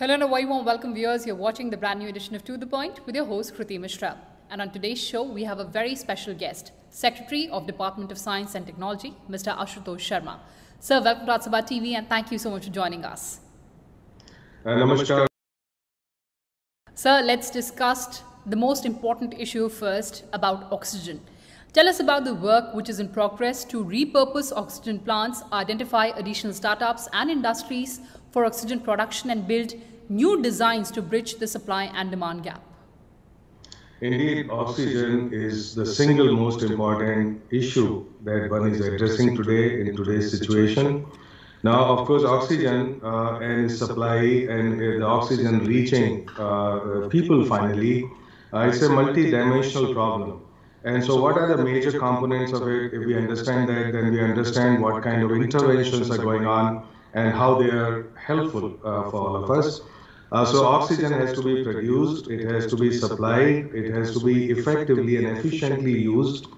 Hello and a very warm welcome viewers. You're watching the brand new edition of To The Point with your host Kruti Mishra. And on today's show, we have a very special guest, Secretary of Department of Science and Technology, Mr. Ashutosh Sharma. Sir, welcome to Atsaba TV and thank you so much for joining us. Uh, namaskar. Sir, let's discuss the most important issue first about oxygen. Tell us about the work which is in progress to repurpose oxygen plants, identify additional startups and industries for oxygen production, and build new designs to bridge the supply and demand gap. Indeed, oxygen is the single most important issue that one is addressing today in today's situation. Now, of course, oxygen uh, and supply and uh, the oxygen reaching uh, people finally, uh, it's a multi-dimensional problem. And so, what are the major components of it? If we understand that, then we understand what kind of interventions are going on and how they are helpful uh, for all of us. Uh, so oxygen has to be produced, it has to be supplied, it has to be effectively and efficiently used,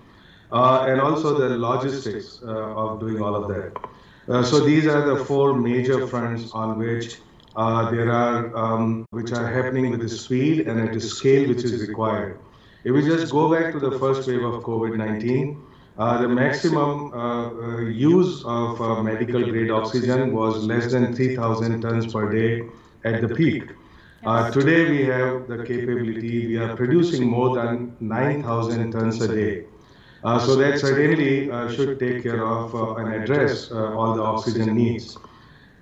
uh, and also the logistics uh, of doing all of that. Uh, so these are the four major fronts on which uh, there are, um, which are happening with the speed and at the scale which is required. If we just go back to the first wave of COVID-19, uh, the maximum uh, use of medical grade oxygen was less than 3,000 tons per day at the peak. Uh, today we have the capability, we are producing more than 9,000 tons a day. Uh, so that certainly uh, should take care of uh, and address uh, all the oxygen needs.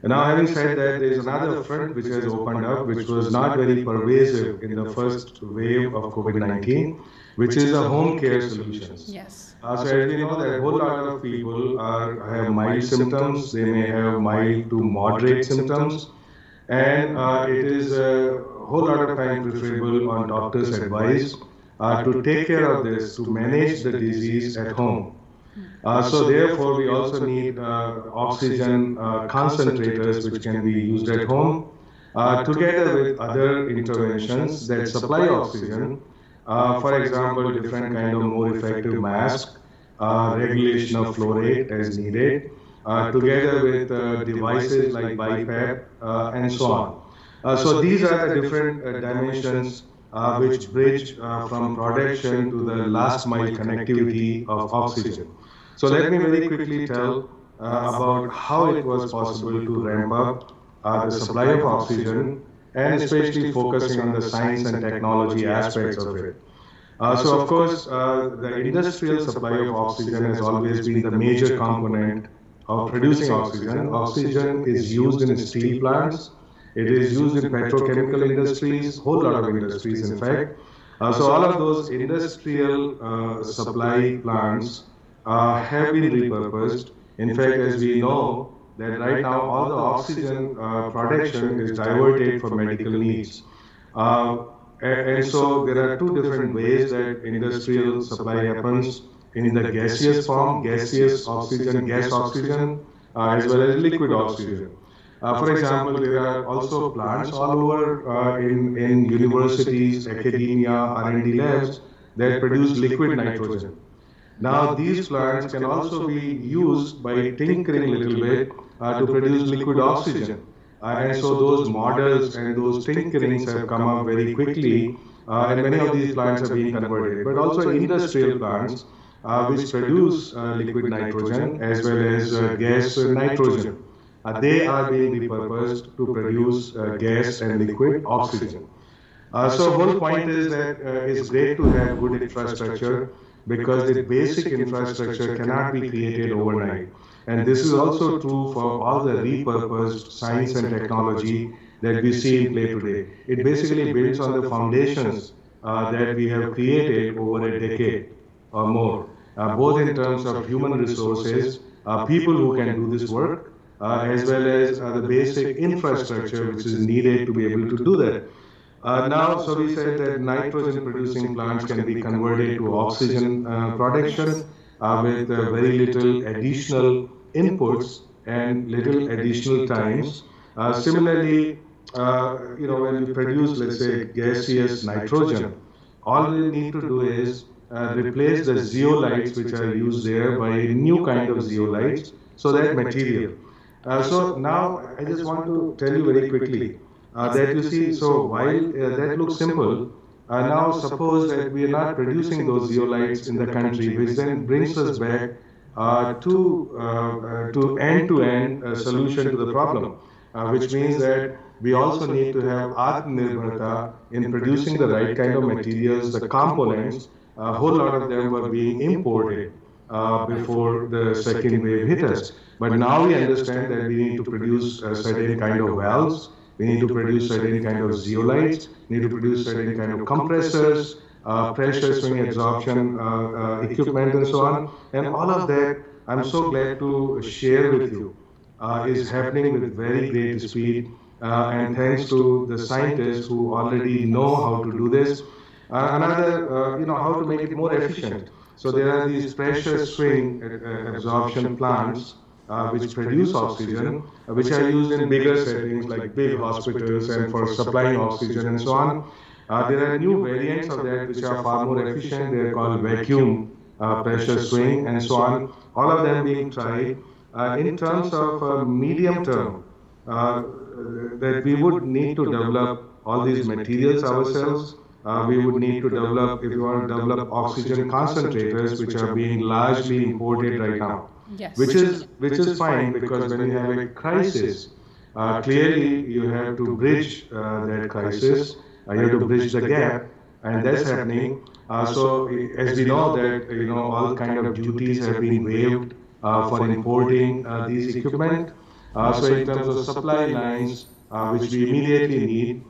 And now having said that, there is another front which has opened up, which was not very pervasive in the first wave of COVID-19, which is the home care solutions. Yes. Uh, so as we know that a whole lot of people are, have mild symptoms, they may have mild to moderate symptoms, and uh, it is a whole lot of time preferable on doctor's advice uh, to take care of this, to manage the disease at home. Uh, so therefore, we also need uh, oxygen uh, concentrators which can be used at home, uh, together with other interventions that supply oxygen. for example, different kind of more effective mask, regulation of flow rate as needed, uh, together with uh, devices like BiPAP uh, and so on. so these are the different dimensions which bridge from production to the last mile connectivity of oxygen. So let me very quickly tell about how it was possible to ramp up the supply of oxygen and especially focusing on the science and technology aspects of it. Uh, so, of course, uh, the industrial supply of oxygen has always been the major component of producing oxygen. Oxygen is used in steel plants. It is used in petrochemical industries, whole lot of industries, in fact. Uh, so all of those industrial uh, supply plants uh, have been repurposed. In fact, as we know, that right now all the oxygen uh, production is diverted for medical needs. Uh, and, and so there are two different ways that industrial supply happens in the gaseous form, gaseous oxygen, gas oxygen, uh, as well as liquid oxygen. Uh, for example, there are also plants all over uh, in, in universities, academia, R&D labs that produce liquid nitrogen. Now, these plants can also be used by tinkering a little bit uh, to produce liquid oxygen. Uh, and so those models and those tinkerings have come up very quickly, uh, and many of these plants are being converted. But also industrial plants uh, which produce uh, liquid nitrogen as well as uh, gas nitrogen. they are being repurposed to produce gas and liquid oxygen. so whole point is that it's great to have good infrastructure because the basic infrastructure cannot be created overnight. And this is also true for all the repurposed science and technology that we see in play today. It basically builds on the foundations uh, that we have created over a decade or more, uh, both in terms of human resources, uh, people who can do this work, uh, as well as uh, the basic infrastructure which is needed to be able to do that. Uh, now, so we said that nitrogen producing plants can be converted to oxygen production with very little additional inputs and little additional times. similarly, you know, when you produce, let's say, gaseous nitrogen, all we need to do is uh, replace the zeolites which are used there by a new kind of zeolites, so that material. Uh, so now I just want to tell you very quickly, uh, that you see. So while uh, that looks simple, uh, now suppose that we are not producing those zeolites in the country, which then brings us back uh, to uh, uh, to end-to-end solution to the problem, which means that we also need to have Atmanirbharta in producing the right kind of materials, the components. A whole lot of them were being imported uh, before the second wave hit us. But now we understand that we need to produce a certain kind of valves, we need to produce certain kind of zeolites, we need to produce certain kind of compressors, uh, pressure swing adsorption uh, uh, equipment and so on. And all of that, I'm so glad to share with you, uh, is happening with very great speed. Uh, and thanks to the scientists who already know how to do this. Another, you know, how to make it more efficient. So there are these pressure swing adsorption plants uh, which produce oxygen, uh, which are used in bigger settings like big hospitals and for supplying oxygen and so on. Uh, there are new variants of that which are far more efficient. They are called vacuum uh, pressure swing and so on. All of them being tried. Uh, in terms of uh, medium term, that we would need to develop all these materials ourselves. we would need to develop, if you want to develop oxygen concentrators, which are being largely imported right now. Yes. Which is which is fine because when you have a crisis, uh, clearly you have to bridge uh, that crisis. Uh, you have to bridge the gap, and that's happening. Uh, so as we know that you know all kind of duties have been waived uh, for importing uh, these equipment. so in terms of supply lines, which we immediately need,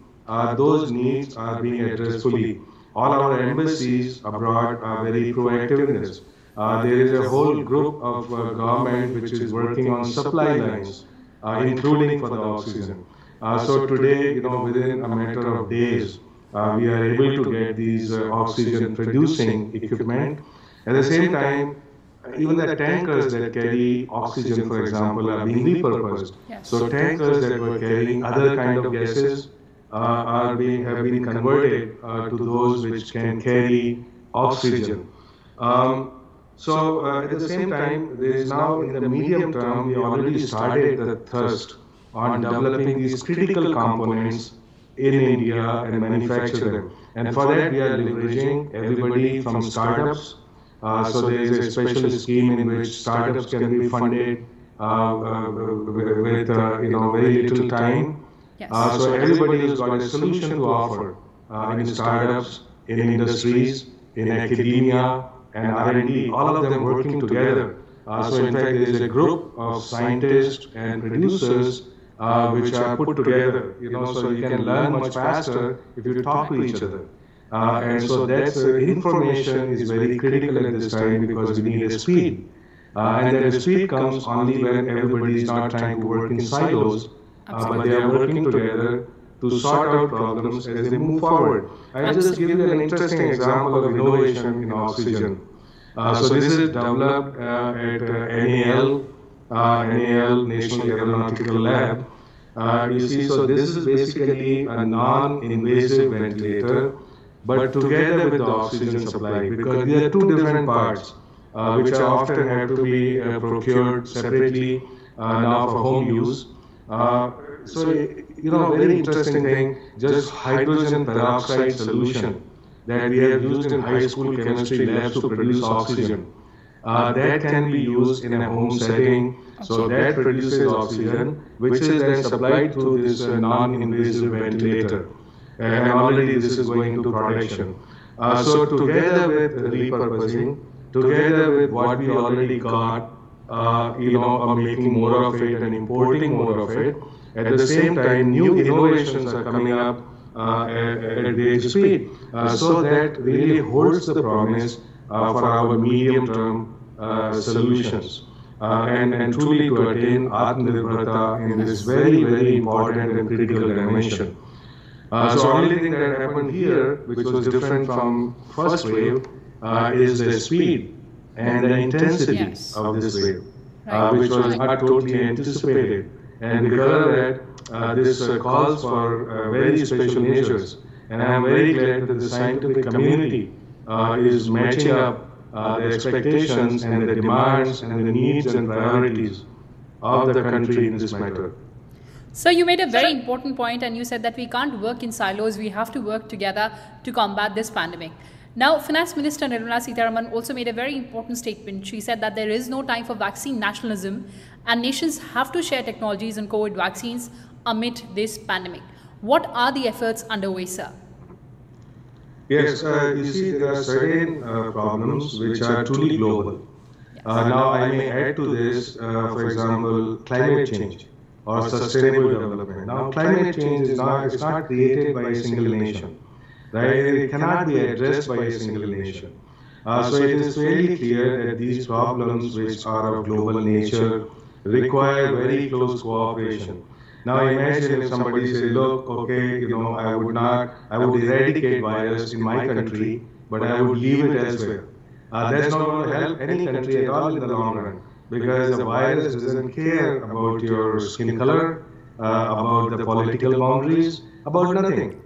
those needs are being addressed fully. All our embassies abroad are very proactive in this. Uh, there is a whole group of uh, government which is working on supply lines, uh, including for the oxygen. Uh, so today, you know, within a matter of days, uh, we are able to get these uh, oxygen producing equipment. At the same time, even the tankers that carry oxygen, for example, are being repurposed. Yes. So tankers that were carrying other kind of gases are being have been converted to those which can carry oxygen. Um, so uh, at the same time, there is now in the medium term, we already started the thrust on developing these critical components in India and manufacture them. And for that, we are leveraging everybody from startups. Uh, so there is a special scheme in which startups can be funded uh, uh with uh, you know very little time. Yes. Uh, so everybody has got a solution to offer in startups, in industries, in academia, and R&D, all of them working together. Uh, so in fact, there is a group of scientists and producers uh, which are put together, you know, so you can learn much faster if you talk to each other. Uh, and so that's information is very critical at this time because we need a speed. Uh, and that speed comes only when everybody is not trying to work in silos, uh, but they are working together to sort out problems as they move forward. I'll just give you an interesting example of innovation in oxygen. Uh, so this is developed uh, at uh, NAL, uh, NAL National Aeronautical Lab. Uh, you see, so this is basically a non-invasive ventilator, but together with the oxygen supply, because there are two different parts, uh, which are often have to be procured separately now for home use. so you know, very interesting thing, just hydrogen peroxide solution that we have used in high school chemistry labs to produce oxygen. Uh, that can be used in a home setting, so that produces oxygen, which is then supplied through this uh, non-invasive ventilator. And already this is going to production. Uh, so together with repurposing, together with what we already got, uh, you know, making more of it and importing more of it, at the same time, new innovations are coming up uh, at, at great speed, uh, so that really holds the promise uh, for our medium-term solutions. and, and truly to attain Atmanirbharta in this very, very important and critical dimension. Uh, so only thing that happened here, which was different from first wave, uh, is the speed and the intensity yes. of this wave, uh, which was not totally anticipated. And because of that, uh, this uh, calls for uh, very special measures. And I am very glad that the scientific community is matching up the expectations and the demands and the needs and priorities of the country in this matter. So you made a very important point and you said that we can't work in silos, we have to work together to combat this pandemic. Now, Finance Minister Nirmala Sitharaman also made a very important statement. She said that there is no time for vaccine nationalism and nations have to share technologies and COVID vaccines amid this pandemic. What are the efforts underway, sir? Yes, uh, you see, there are certain uh, problems which are truly global. Uh, now, I may add to this, uh, for example, climate change or sustainable development. Now, climate change is not, it's not created by a single nation, right? It cannot be addressed by a single nation. Uh, so it is fairly clear that these problems, which are of global nature, require very close cooperation. Now imagine if somebody says, look, okay, you know, I would not, I would eradicate virus in my country, but I would leave it elsewhere. Uh, that's not going to help any country at all in the long run because the virus doesn't care about your skin color, uh, about the political boundaries, about nothing.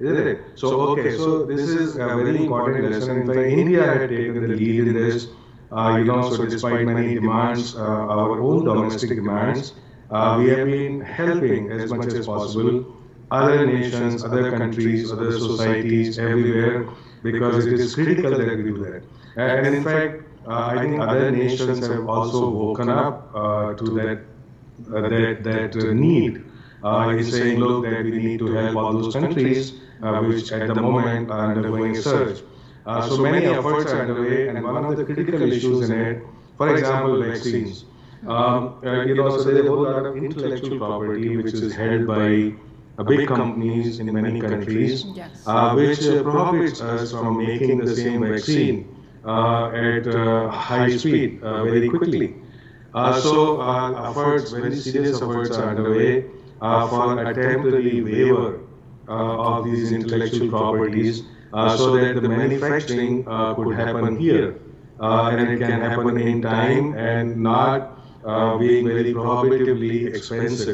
Isn't it? So, okay, so this is a very important lesson. In fact, India had taken the lead in this. Uh, you know, so despite many demands, uh, our own domestic demands, uh, we have been helping as much as possible other nations, other countries, other societies everywhere because it is critical that we do that. And in fact, uh, I think other nations have also woken up uh, to that uh, that that uh, need. Uh, in saying, look, that we need to help all those countries uh, which at the moment are undergoing a surge. Uh, so many efforts are underway, and one of the critical issues in it, for example, vaccines. Um, uh, you know, so there's a whole lot of intellectual property which is held by uh, big companies in many countries, Yes. uh, which uh, prohibits us from making the same vaccine uh, at uh, high speed uh, very quickly. Uh, so uh, efforts, very serious efforts are underway uh, for a temporary waiver uh, of these intellectual properties uh, so that the manufacturing uh, could happen here. Uh, and it can happen in time and not uh, being very prohibitively expensive.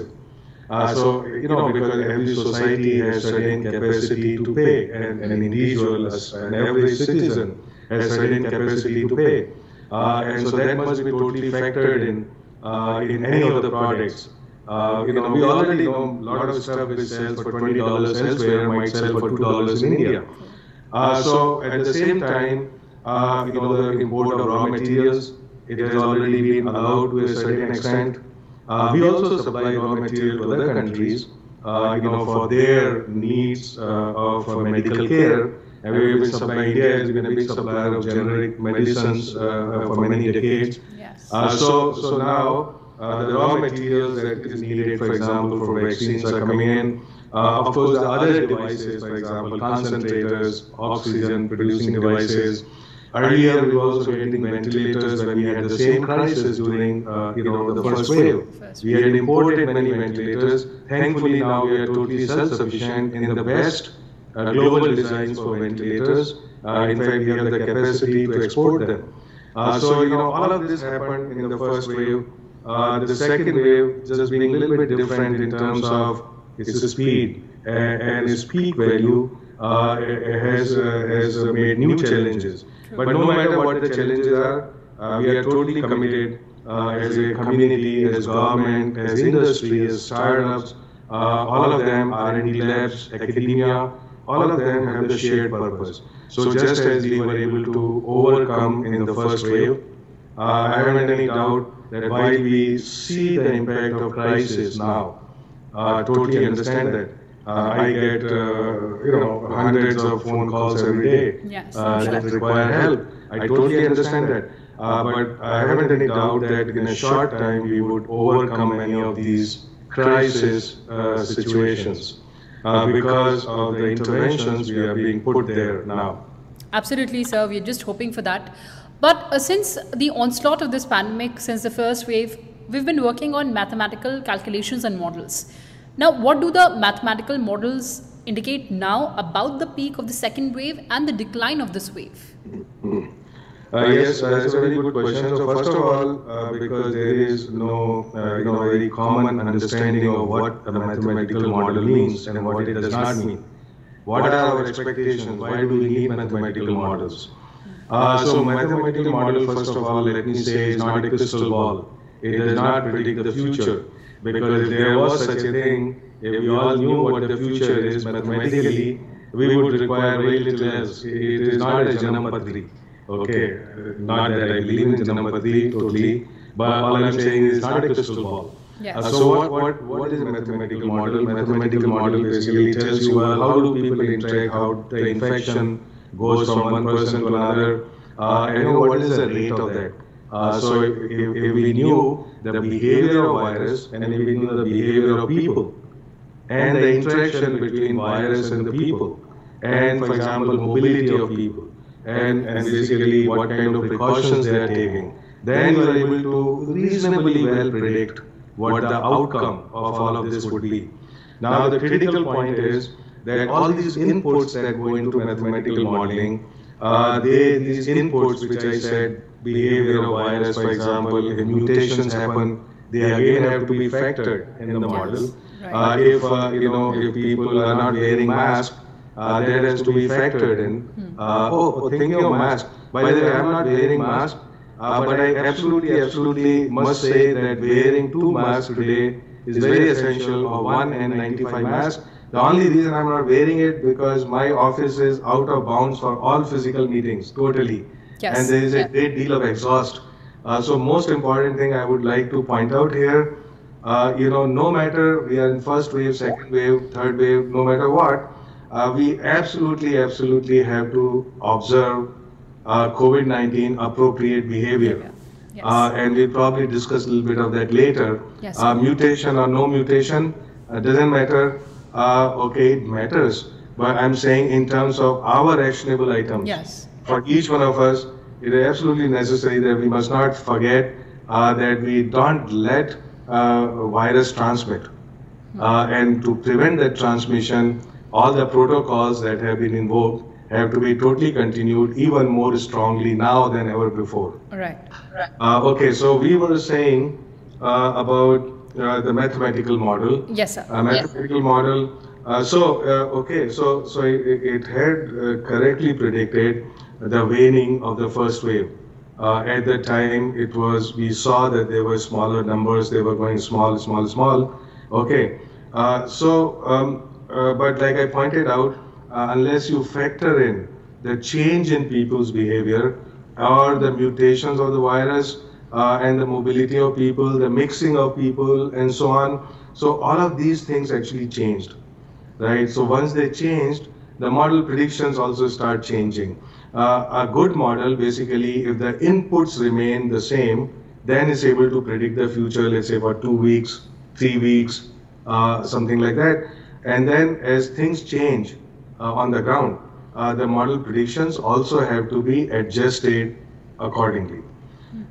Uh, so, you know, because every society has certain capacity to pay, and an individual as- and every citizen has certain capacity to pay. Uh, and so that must be totally factored in uh, in any of the products. Uh, you know, we already know a lot of stuff which sells for twenty dollars elsewhere might sell for two dollars in India. Uh, so at the same time, uh, you know, the import of raw materials, it has already been allowed to a certain extent. Uh, we also supply raw material to other countries, uh, you know, for their needs uh, of uh, medical care. And we will supply, India has been a big supplier of generic medicines uh, for many decades. Yes. Uh, so, so now uh, the raw materials that is needed, for example, for vaccines are coming in. Uh, of course, the other devices, for example, concentrators, oxygen producing devices. Earlier, we were also getting ventilators when we had the same crisis during, uh, you know, the first wave. First We had imported many ventilators. Thankfully, now we are totally self-sufficient in the best uh, global designs for ventilators. Uh, in fact, we have the capacity to export them. Uh, so, you know, all of this happened in the first wave. Uh, the second wave just being a little bit different in terms of its speed and, and its peak value uh, has, uh, has uh, made new challenges. But no matter what the challenges are, uh, we are totally committed as a community, as government, as industry, as startups. All of them, R&D labs, academia, all of them have the shared purpose. So just as we were able to overcome in the first wave, uh, I haven't any doubt that while we see the impact of crisis now, uh, totally understand that. Uh, I get, uh, you know, hundreds of phone calls every day Yes, uh, sure. that require help. I totally understand that. Uh, but I haven't any doubt that in a short time we would overcome many of these crisis uh, situations uh, because of the interventions we are being put there now. Absolutely, sir. We're just hoping for that. But uh, since the onslaught of this pandemic, since the first wave, we've been working on mathematical calculations and models. Now, what do the mathematical models indicate now about the peak of the second wave and the decline of this wave? Uh, yes, that's a very good question. So first of all, uh, because there is no, uh, you know, very common understanding of what a mathematical model means and what it does not mean. What are our expectations? Why do we need mathematical models? Uh, so mathematical model, first of all, let me say, is not a crystal ball. It does not predict the future. Because if there was such a thing, if we all knew what the future is mathematically, we would require very little else. It is not a Janampadri. Okay, not that I believe in Janampadri totally, but all I'm saying is not a crystal ball. Yes. Uh, so what, what, what is a mathematical model? Mathematical model basically tells you well, how do people interact, how the infection goes from one person to another, uh, and what is the rate of that. Uh, so if, if we knew the behavior of virus and if we knew the behavior of people and the interaction between virus and the people and for example mobility of people and, and basically what kind of precautions they are taking, then we are able to reasonably well predict what the outcome of all of this would be. Now the critical point is that all these inputs that go into mathematical modeling, uh, they, these inputs which I said, behavior of virus for example, if mutations happen, they again have to be factored in the model. Uh, if uh, you know if people are not wearing masks, uh, that has to be factored in. Uh, oh, thinking of mask. By the way, I'm not wearing mask, uh, but I absolutely, absolutely must say that wearing two masks today is very essential, or one N95 mask. The only reason I'm not wearing it because my office is out of bounds for all physical meetings, totally. Yes. And there is a Yeah. great deal of exhaust. Uh, so most important thing I would like to point out here, uh, you know, no matter we are in first wave, second wave, third wave, no matter what, uh, we absolutely, absolutely have to observe uh, COVID-19 appropriate behavior. Yes. Uh, and we'll probably discuss a little bit of that later. Yes, Uh, mutation or no mutation, uh, doesn't matter. Uh, okay, it matters. But I'm saying in terms of our actionable items. Yes. For each one of us, it is absolutely necessary that we must not forget uh, that we don't let uh, virus transmit. Uh, and to prevent that transmission, all the protocols that have been invoked have to be totally continued even more strongly now than ever before. All right. Uh, okay, so we were saying uh, about uh, the mathematical model. Yes, sir. A mathematical model. Uh, so uh, okay, so so it, it had uh, correctly predicted the waning of the first wave. Uh, at that time, it was we saw that there were smaller numbers. They were going small, small, small. Okay. Uh, so, um, uh, but like I pointed out, uh, unless you factor in the change in people's behavior or the mutations of the virus uh, and the mobility of people, the mixing of people, and so on. So all of these things actually changed, right? So once they changed, the model predictions also start changing. Uh, a good model, basically, if the inputs remain the same, then is able to predict the future, let's say for two weeks, three weeks, uh, something like that. And then as things change uh, on the ground, uh, the model predictions also have to be adjusted accordingly.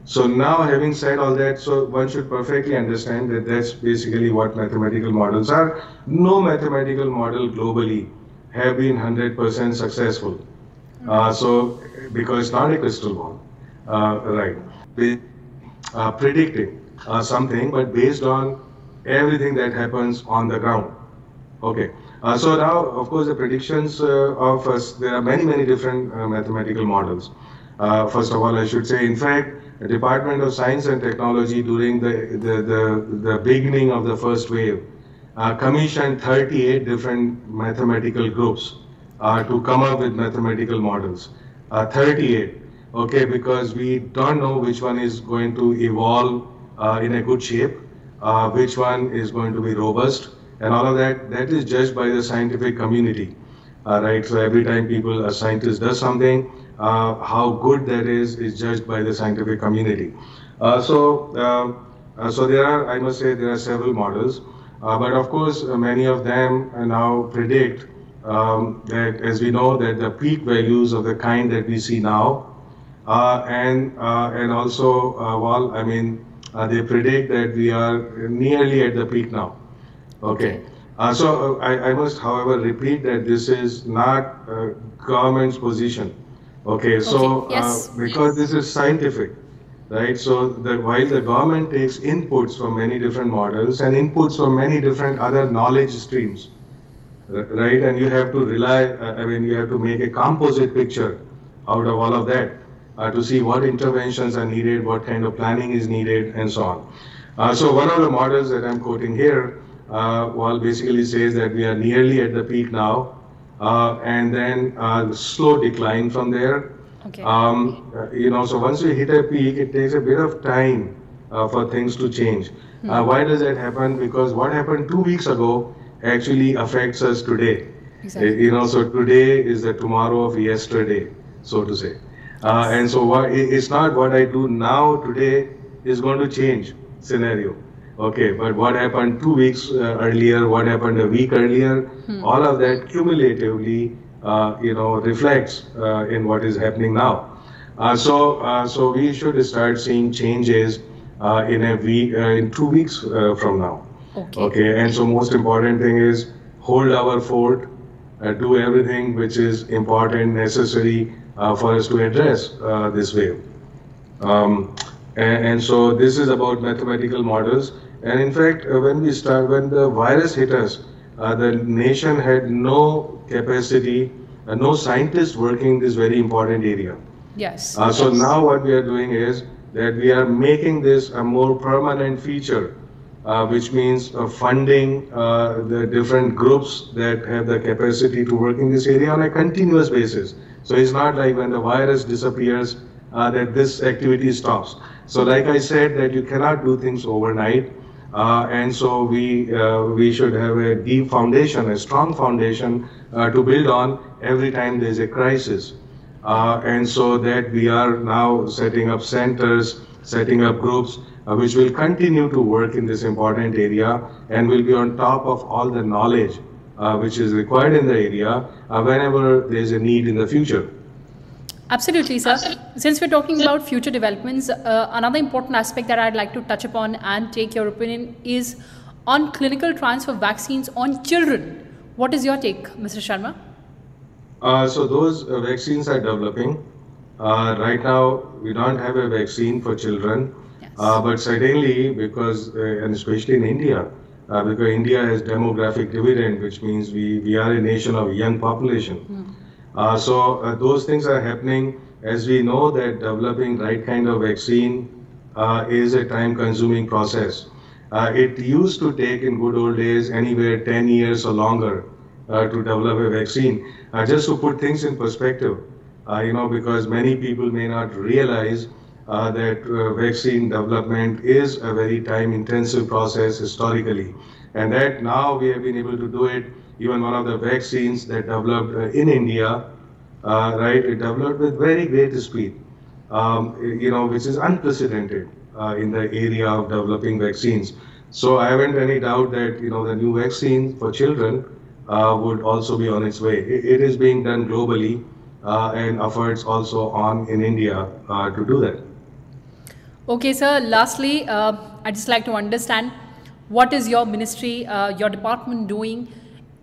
So now having said all that, so one should perfectly understand that that's basically what mathematical models are. No mathematical model globally have been 100% successful. Uh, so, because it's not a crystal ball, uh, right? Be- uh, predicting uh, something, but based on everything that happens on the ground. Okay. Uh, so now, of course, the predictions uh, of us, there are many, many different mathematical models. First of all, I should say, in fact, Department of Science and Technology during the, the, the, the beginning of the first wave uh, commissioned 38 different mathematical groups uh, to come up with mathematical models. Uh, 38, okay, because we don't know which one is going to evolve uh, in a good shape, uh, which one is going to be robust, and all of that. That is judged by the scientific community, uh, right? So every time people, a scientist does something, uh, how good that is is judged by the scientific community. Uh, so, uh, uh, so there are, I must say, there are several models, uh, but of course, uh, many of them now predict um, that, as we know, that the peak values of the kind that we see now, and and also, well, I mean, they predict that we are nearly at the peak now. Okay. Uh, so uh, I, I must, however, repeat that this is not uh, government's position. Okay. So Okay, yes. uh, because this is scientific, right? So that while the government takes inputs from many different models and inputs from many different other knowledge streams, right? And you have to rely, uh, I mean, you have to make a composite picture out of all of that uh, to see what interventions are needed, what kind of planning is needed, and so on. Uh, so one of the models that I'm quoting here, uh, well, basically says that we are nearly at the peak now, uh, and then uh, slow decline from there. Okay. Um, uh, you know, so once we hit a peak, it takes a bit of time uh, for things to change. Uh, why does that happen? Because what happened two weeks ago actually affects us today. Exactly. You know, so today is the tomorrow of yesterday, so to say. Uh, and so what, it's not what I do now today is going to change scenario. Okay, but what happened two weeks uh, earlier, what happened a week earlier, all of that cumulatively, uh, you know, reflects uh, in what is happening now. Uh, so, uh, so we should start seeing changes uh, in a week, uh, in two weeks uh, from now. Okay. Okay, and so most important thing is hold our fort, uh, do everything which is important, necessary uh, for us to address uh, this wave. Um, and, and so this is about mathematical models. And in fact, uh, when we start, when the virus hit us, uh, the nation had no capacity, uh, no scientists working this very important area. Yes. Uh, so now what we are doing is that we are making this a more permanent feature, uh, which means uh, funding uh, the different groups that have the capacity to work in this area on a continuous basis. So it's not like when the virus disappears uh, that this activity stops. So like I said, that you cannot do things overnight. Uh, and so we, uh, we should have a deep foundation, a strong foundation uh, to build on every time there's a crisis. Uh, and so that we are now setting up centers, setting up groups, uh, which will continue to work in this important area and will be on top of all the knowledge uh, which is required in the area uh, whenever there's a need in the future. Absolutely, sir. Since we're talking about future developments, uh, another important aspect that I'd like to touch upon and take your opinion is on clinical trials for vaccines on children. What is your take, Mr. Sharma? Uh, so those uh, vaccines are developing. Uh, right now, we don't have a vaccine for children, Yes. uh, but certainly because, uh, and especially in India, uh, because India has demographic dividend, which means we, we are a nation of young population. Uh, so uh, those things are happening as we know that developing right kind of vaccine uh, is a time-consuming process. Uh, it used to take in good old days anywhere 10 years or longer uh, to develop a vaccine. Uh, just to put things in perspective, you know, because many people may not realize that vaccine development is a very time-intensive process historically, and that now we have been able to do it. Even one of the vaccines that developed uh, in India, uh, right, it developed with very great speed, um, you know, which is unprecedented uh, in the area of developing vaccines. So I haven't any doubt that you know the new vaccine for children would also be on its way. It, is being done globally, uh, and efforts also on in India uh, to do that. Okay, sir. Lastly, uh, I'd just like to understand what is your ministry, your department doing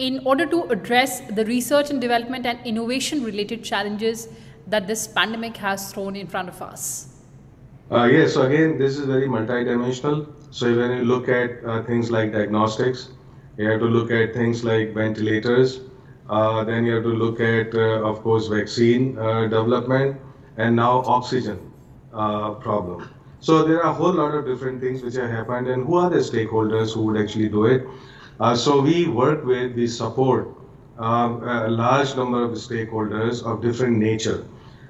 in order to address the research and development and innovation related challenges that this pandemic has thrown in front of us? Uh, yes, so again, this is very multidimensional. So when you look at uh, things like diagnostics, you have to look at things like ventilators. Uh, then you have to look at, uh, of course, vaccine uh, development, and now oxygen uh, problem. So there are a whole lot of different things which have happened, and who are the stakeholders who would actually do it? Uh, so we work with, we support a large number of stakeholders of different nature.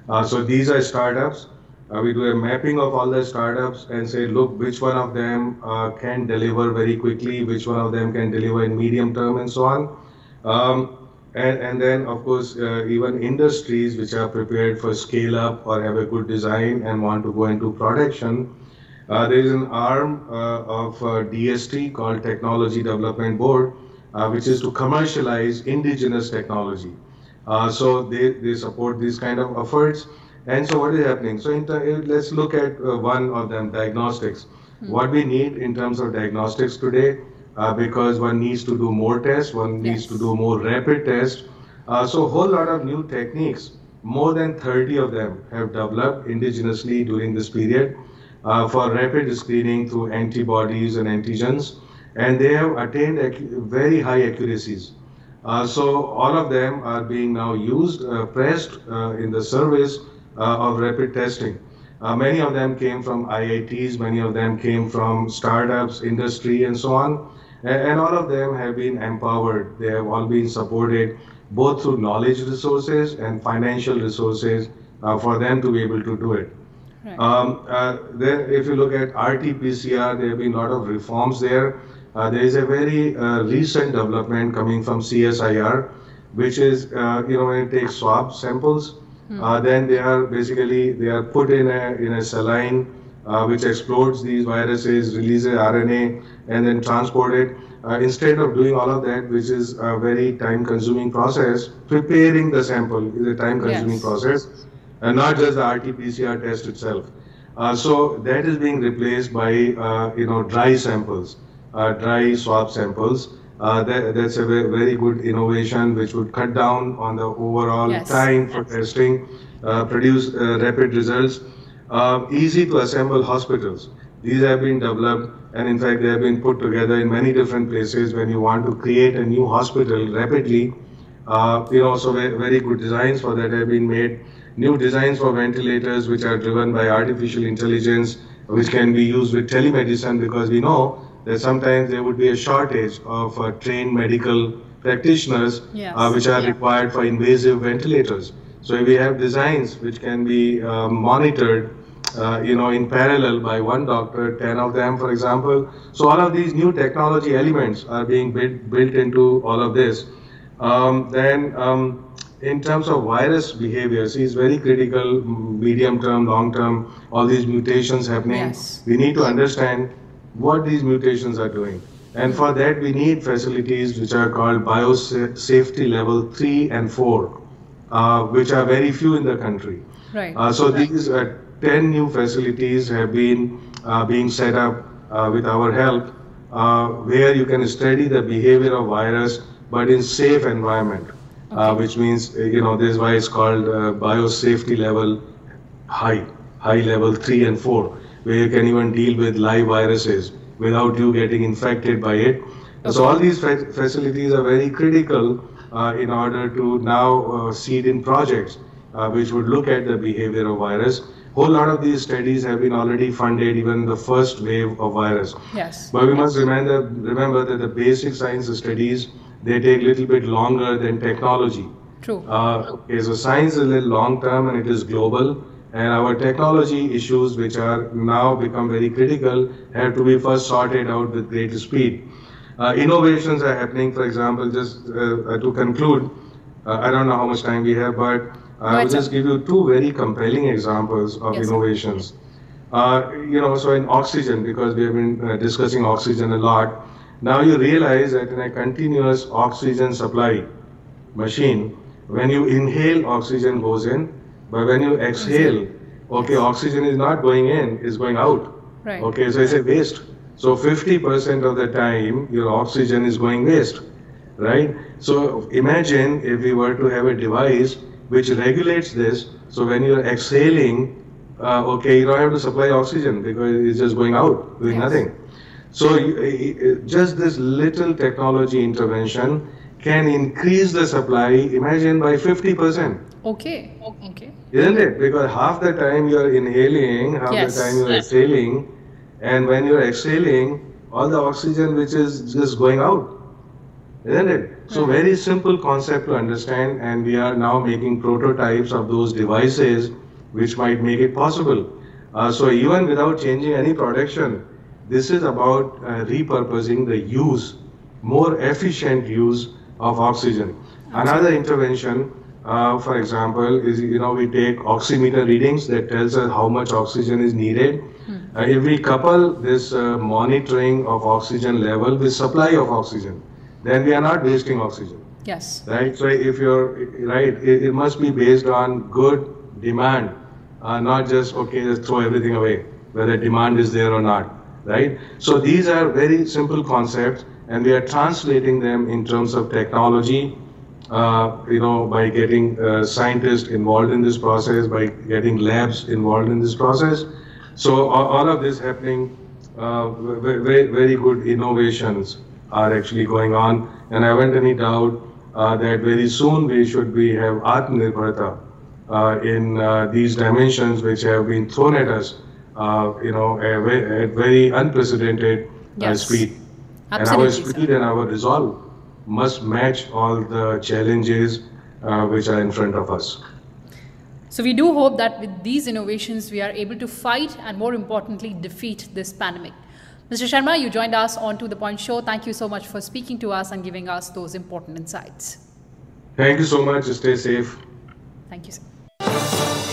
Uh, so these are startups. Uh, we do a mapping of all the startups and say, look, which one of them can deliver very quickly, which one of them can deliver in medium term, and so on. Um, and, and then, of course, uh, even industries which are prepared for scale up or have a good design and want to go into production. Uh, there is an arm uh, of uh, DST called Technology Development Board, which is to commercialize indigenous technology. So they, they support these kind of efforts. And so what is happening? So in let's look at one of them, diagnostics. What we need in terms of diagnostics today, uh, because one needs to do more tests, one needs to do more rapid tests. Uh, so a whole lot of new techniques, more than 30 of them have developed indigenously during this period uh, for rapid screening through antibodies and antigens, and they have attained very high accuracies. Uh, so all of them are being now used, uh, pressed uh, in the service uh, of rapid testing. Uh, many of them came from IITs, many of them came from startups, industry, and so on. And, and all of them have been empowered. They have all been supported both through knowledge resources and financial resources for them to be able to do it. Right. Um, uh, then, if you look at RT-PCR, there have been a lot of reforms there. Uh, there is a very uh, recent development coming from CSIR, which is, uh, you know, when it takes swab samples, hmm. then they are basically they are put in a in a saline which explodes these viruses, releases RNA, and then transported. Uh, instead of doing all of that, which is a very time-consuming process, preparing the sample is a time-consuming yes. process, and not just the RT-PCR test itself. Uh, so that is being replaced by uh, you know dry samples, uh, dry swab samples. Uh, that, that's a very, good innovation which would cut down on the overall yes. time for testing, uh, produce rapid results. easy to assemble hospitals. These have been developed and in fact they have been put together in many different places when you want to create a new hospital rapidly. Uh, you know, so very, very good designs for that have been made. New designs for ventilators which are driven by artificial intelligence, which can be used with telemedicine because we know that sometimes there would be a shortage of uh, trained medical practitioners yes. uh, which are yeah. required for invasive ventilators. So if we have designs which can be uh, monitored uh, you know, in parallel by one doctor, 10 of them, for example. So all of these new technology elements are being built, built into all of this. Um, then um, in terms of virus behavior, see, it's very critical, medium term, long term, all these mutations happening. Yes. We need to understand what these mutations are doing. And for that, we need facilities which are called biosafety level 3 and 4, uh, which are very few in the country. Right. Uh, so right. these are 10 new facilities have been uh, being set up uh, with our help uh, where you can study the behavior of virus but in safe environment uh, okay. which means uh, you know this is why it's called uh, biosafety level high high level 3 and 4 where you can even deal with live viruses without you getting infected by it okay. so all these fa facilities are very critical in order to now seed in projects which would look at the behavior of virus whole lot of these studies have been already funded, even the first wave of virus. Yes. But we must remember, remember that the basic science studies, they take a little bit longer than technology. True. Uh, okay, so science is a little long term and it is global. And our technology issues, which are now become very critical, have to be first sorted out with great speed. Uh, innovations are happening, for example, just uh, to conclude, uh, I don't know how much time we have, but I will just give you two very compelling examples of yes, innovations. Uh, you know, so in oxygen, because we have been uh, discussing oxygen a lot, now you realize that in a continuous oxygen supply machine, when you inhale, oxygen goes in, but when you exhale, okay, oxygen is not going in, it's going out. Right. Okay, so it's a waste. So 50% of the time, your oxygen is going waste, right? So imagine if we were to have a device which regulates this. So when you're exhaling, uh, okay, you don't have to supply oxygen because it's just going out, doing yes. nothing. So you, just this little technology intervention can increase the supply, imagine by 50%. Okay, okay. Isn't it? Because half the time you're inhaling, half yes. the time you're yes. exhaling, and when you're exhaling, all the oxygen which is just going out. Isn't it? So hmm. very simple concept to understand and we are now making prototypes of those devices which might make it possible. Uh, so even without changing any production, this is about uh, repurposing the use, more efficient use of oxygen. Another intervention, uh, for example, is you know we take oximeter readings that tells us how much oxygen is needed. Hmm. Uh, if we couple this uh, monitoring of oxygen level with supply of oxygen, then we are not wasting oxygen. Yes. Right. So if you're right, it, it must be based on good demand, uh, not just okay, just throw everything away, whether demand is there or not. Right. So these are very simple concepts, and we are translating them in terms of technology. Uh, you know, by getting uh, scientists involved in this process, by getting labs involved in this process. So all of this happening, uh, very, very good innovations are actually going on. And I haven't any doubt uh, that very soon we should be have Atmanirbharta uh, in uh, these dimensions which have been thrown at us, uh, you know, at very unprecedented Yes. speed. And Absolutely, our sir. speed and our resolve must match all the challenges uh, which are in front of us. So we do hope that with these innovations, we are able to fight and more importantly, defeat this pandemic. Mr. Sharma, you joined us on To The Point show. Thank you so much for speaking to us and giving us those important insights. Thank you so much. Stay safe. Thank you, sir.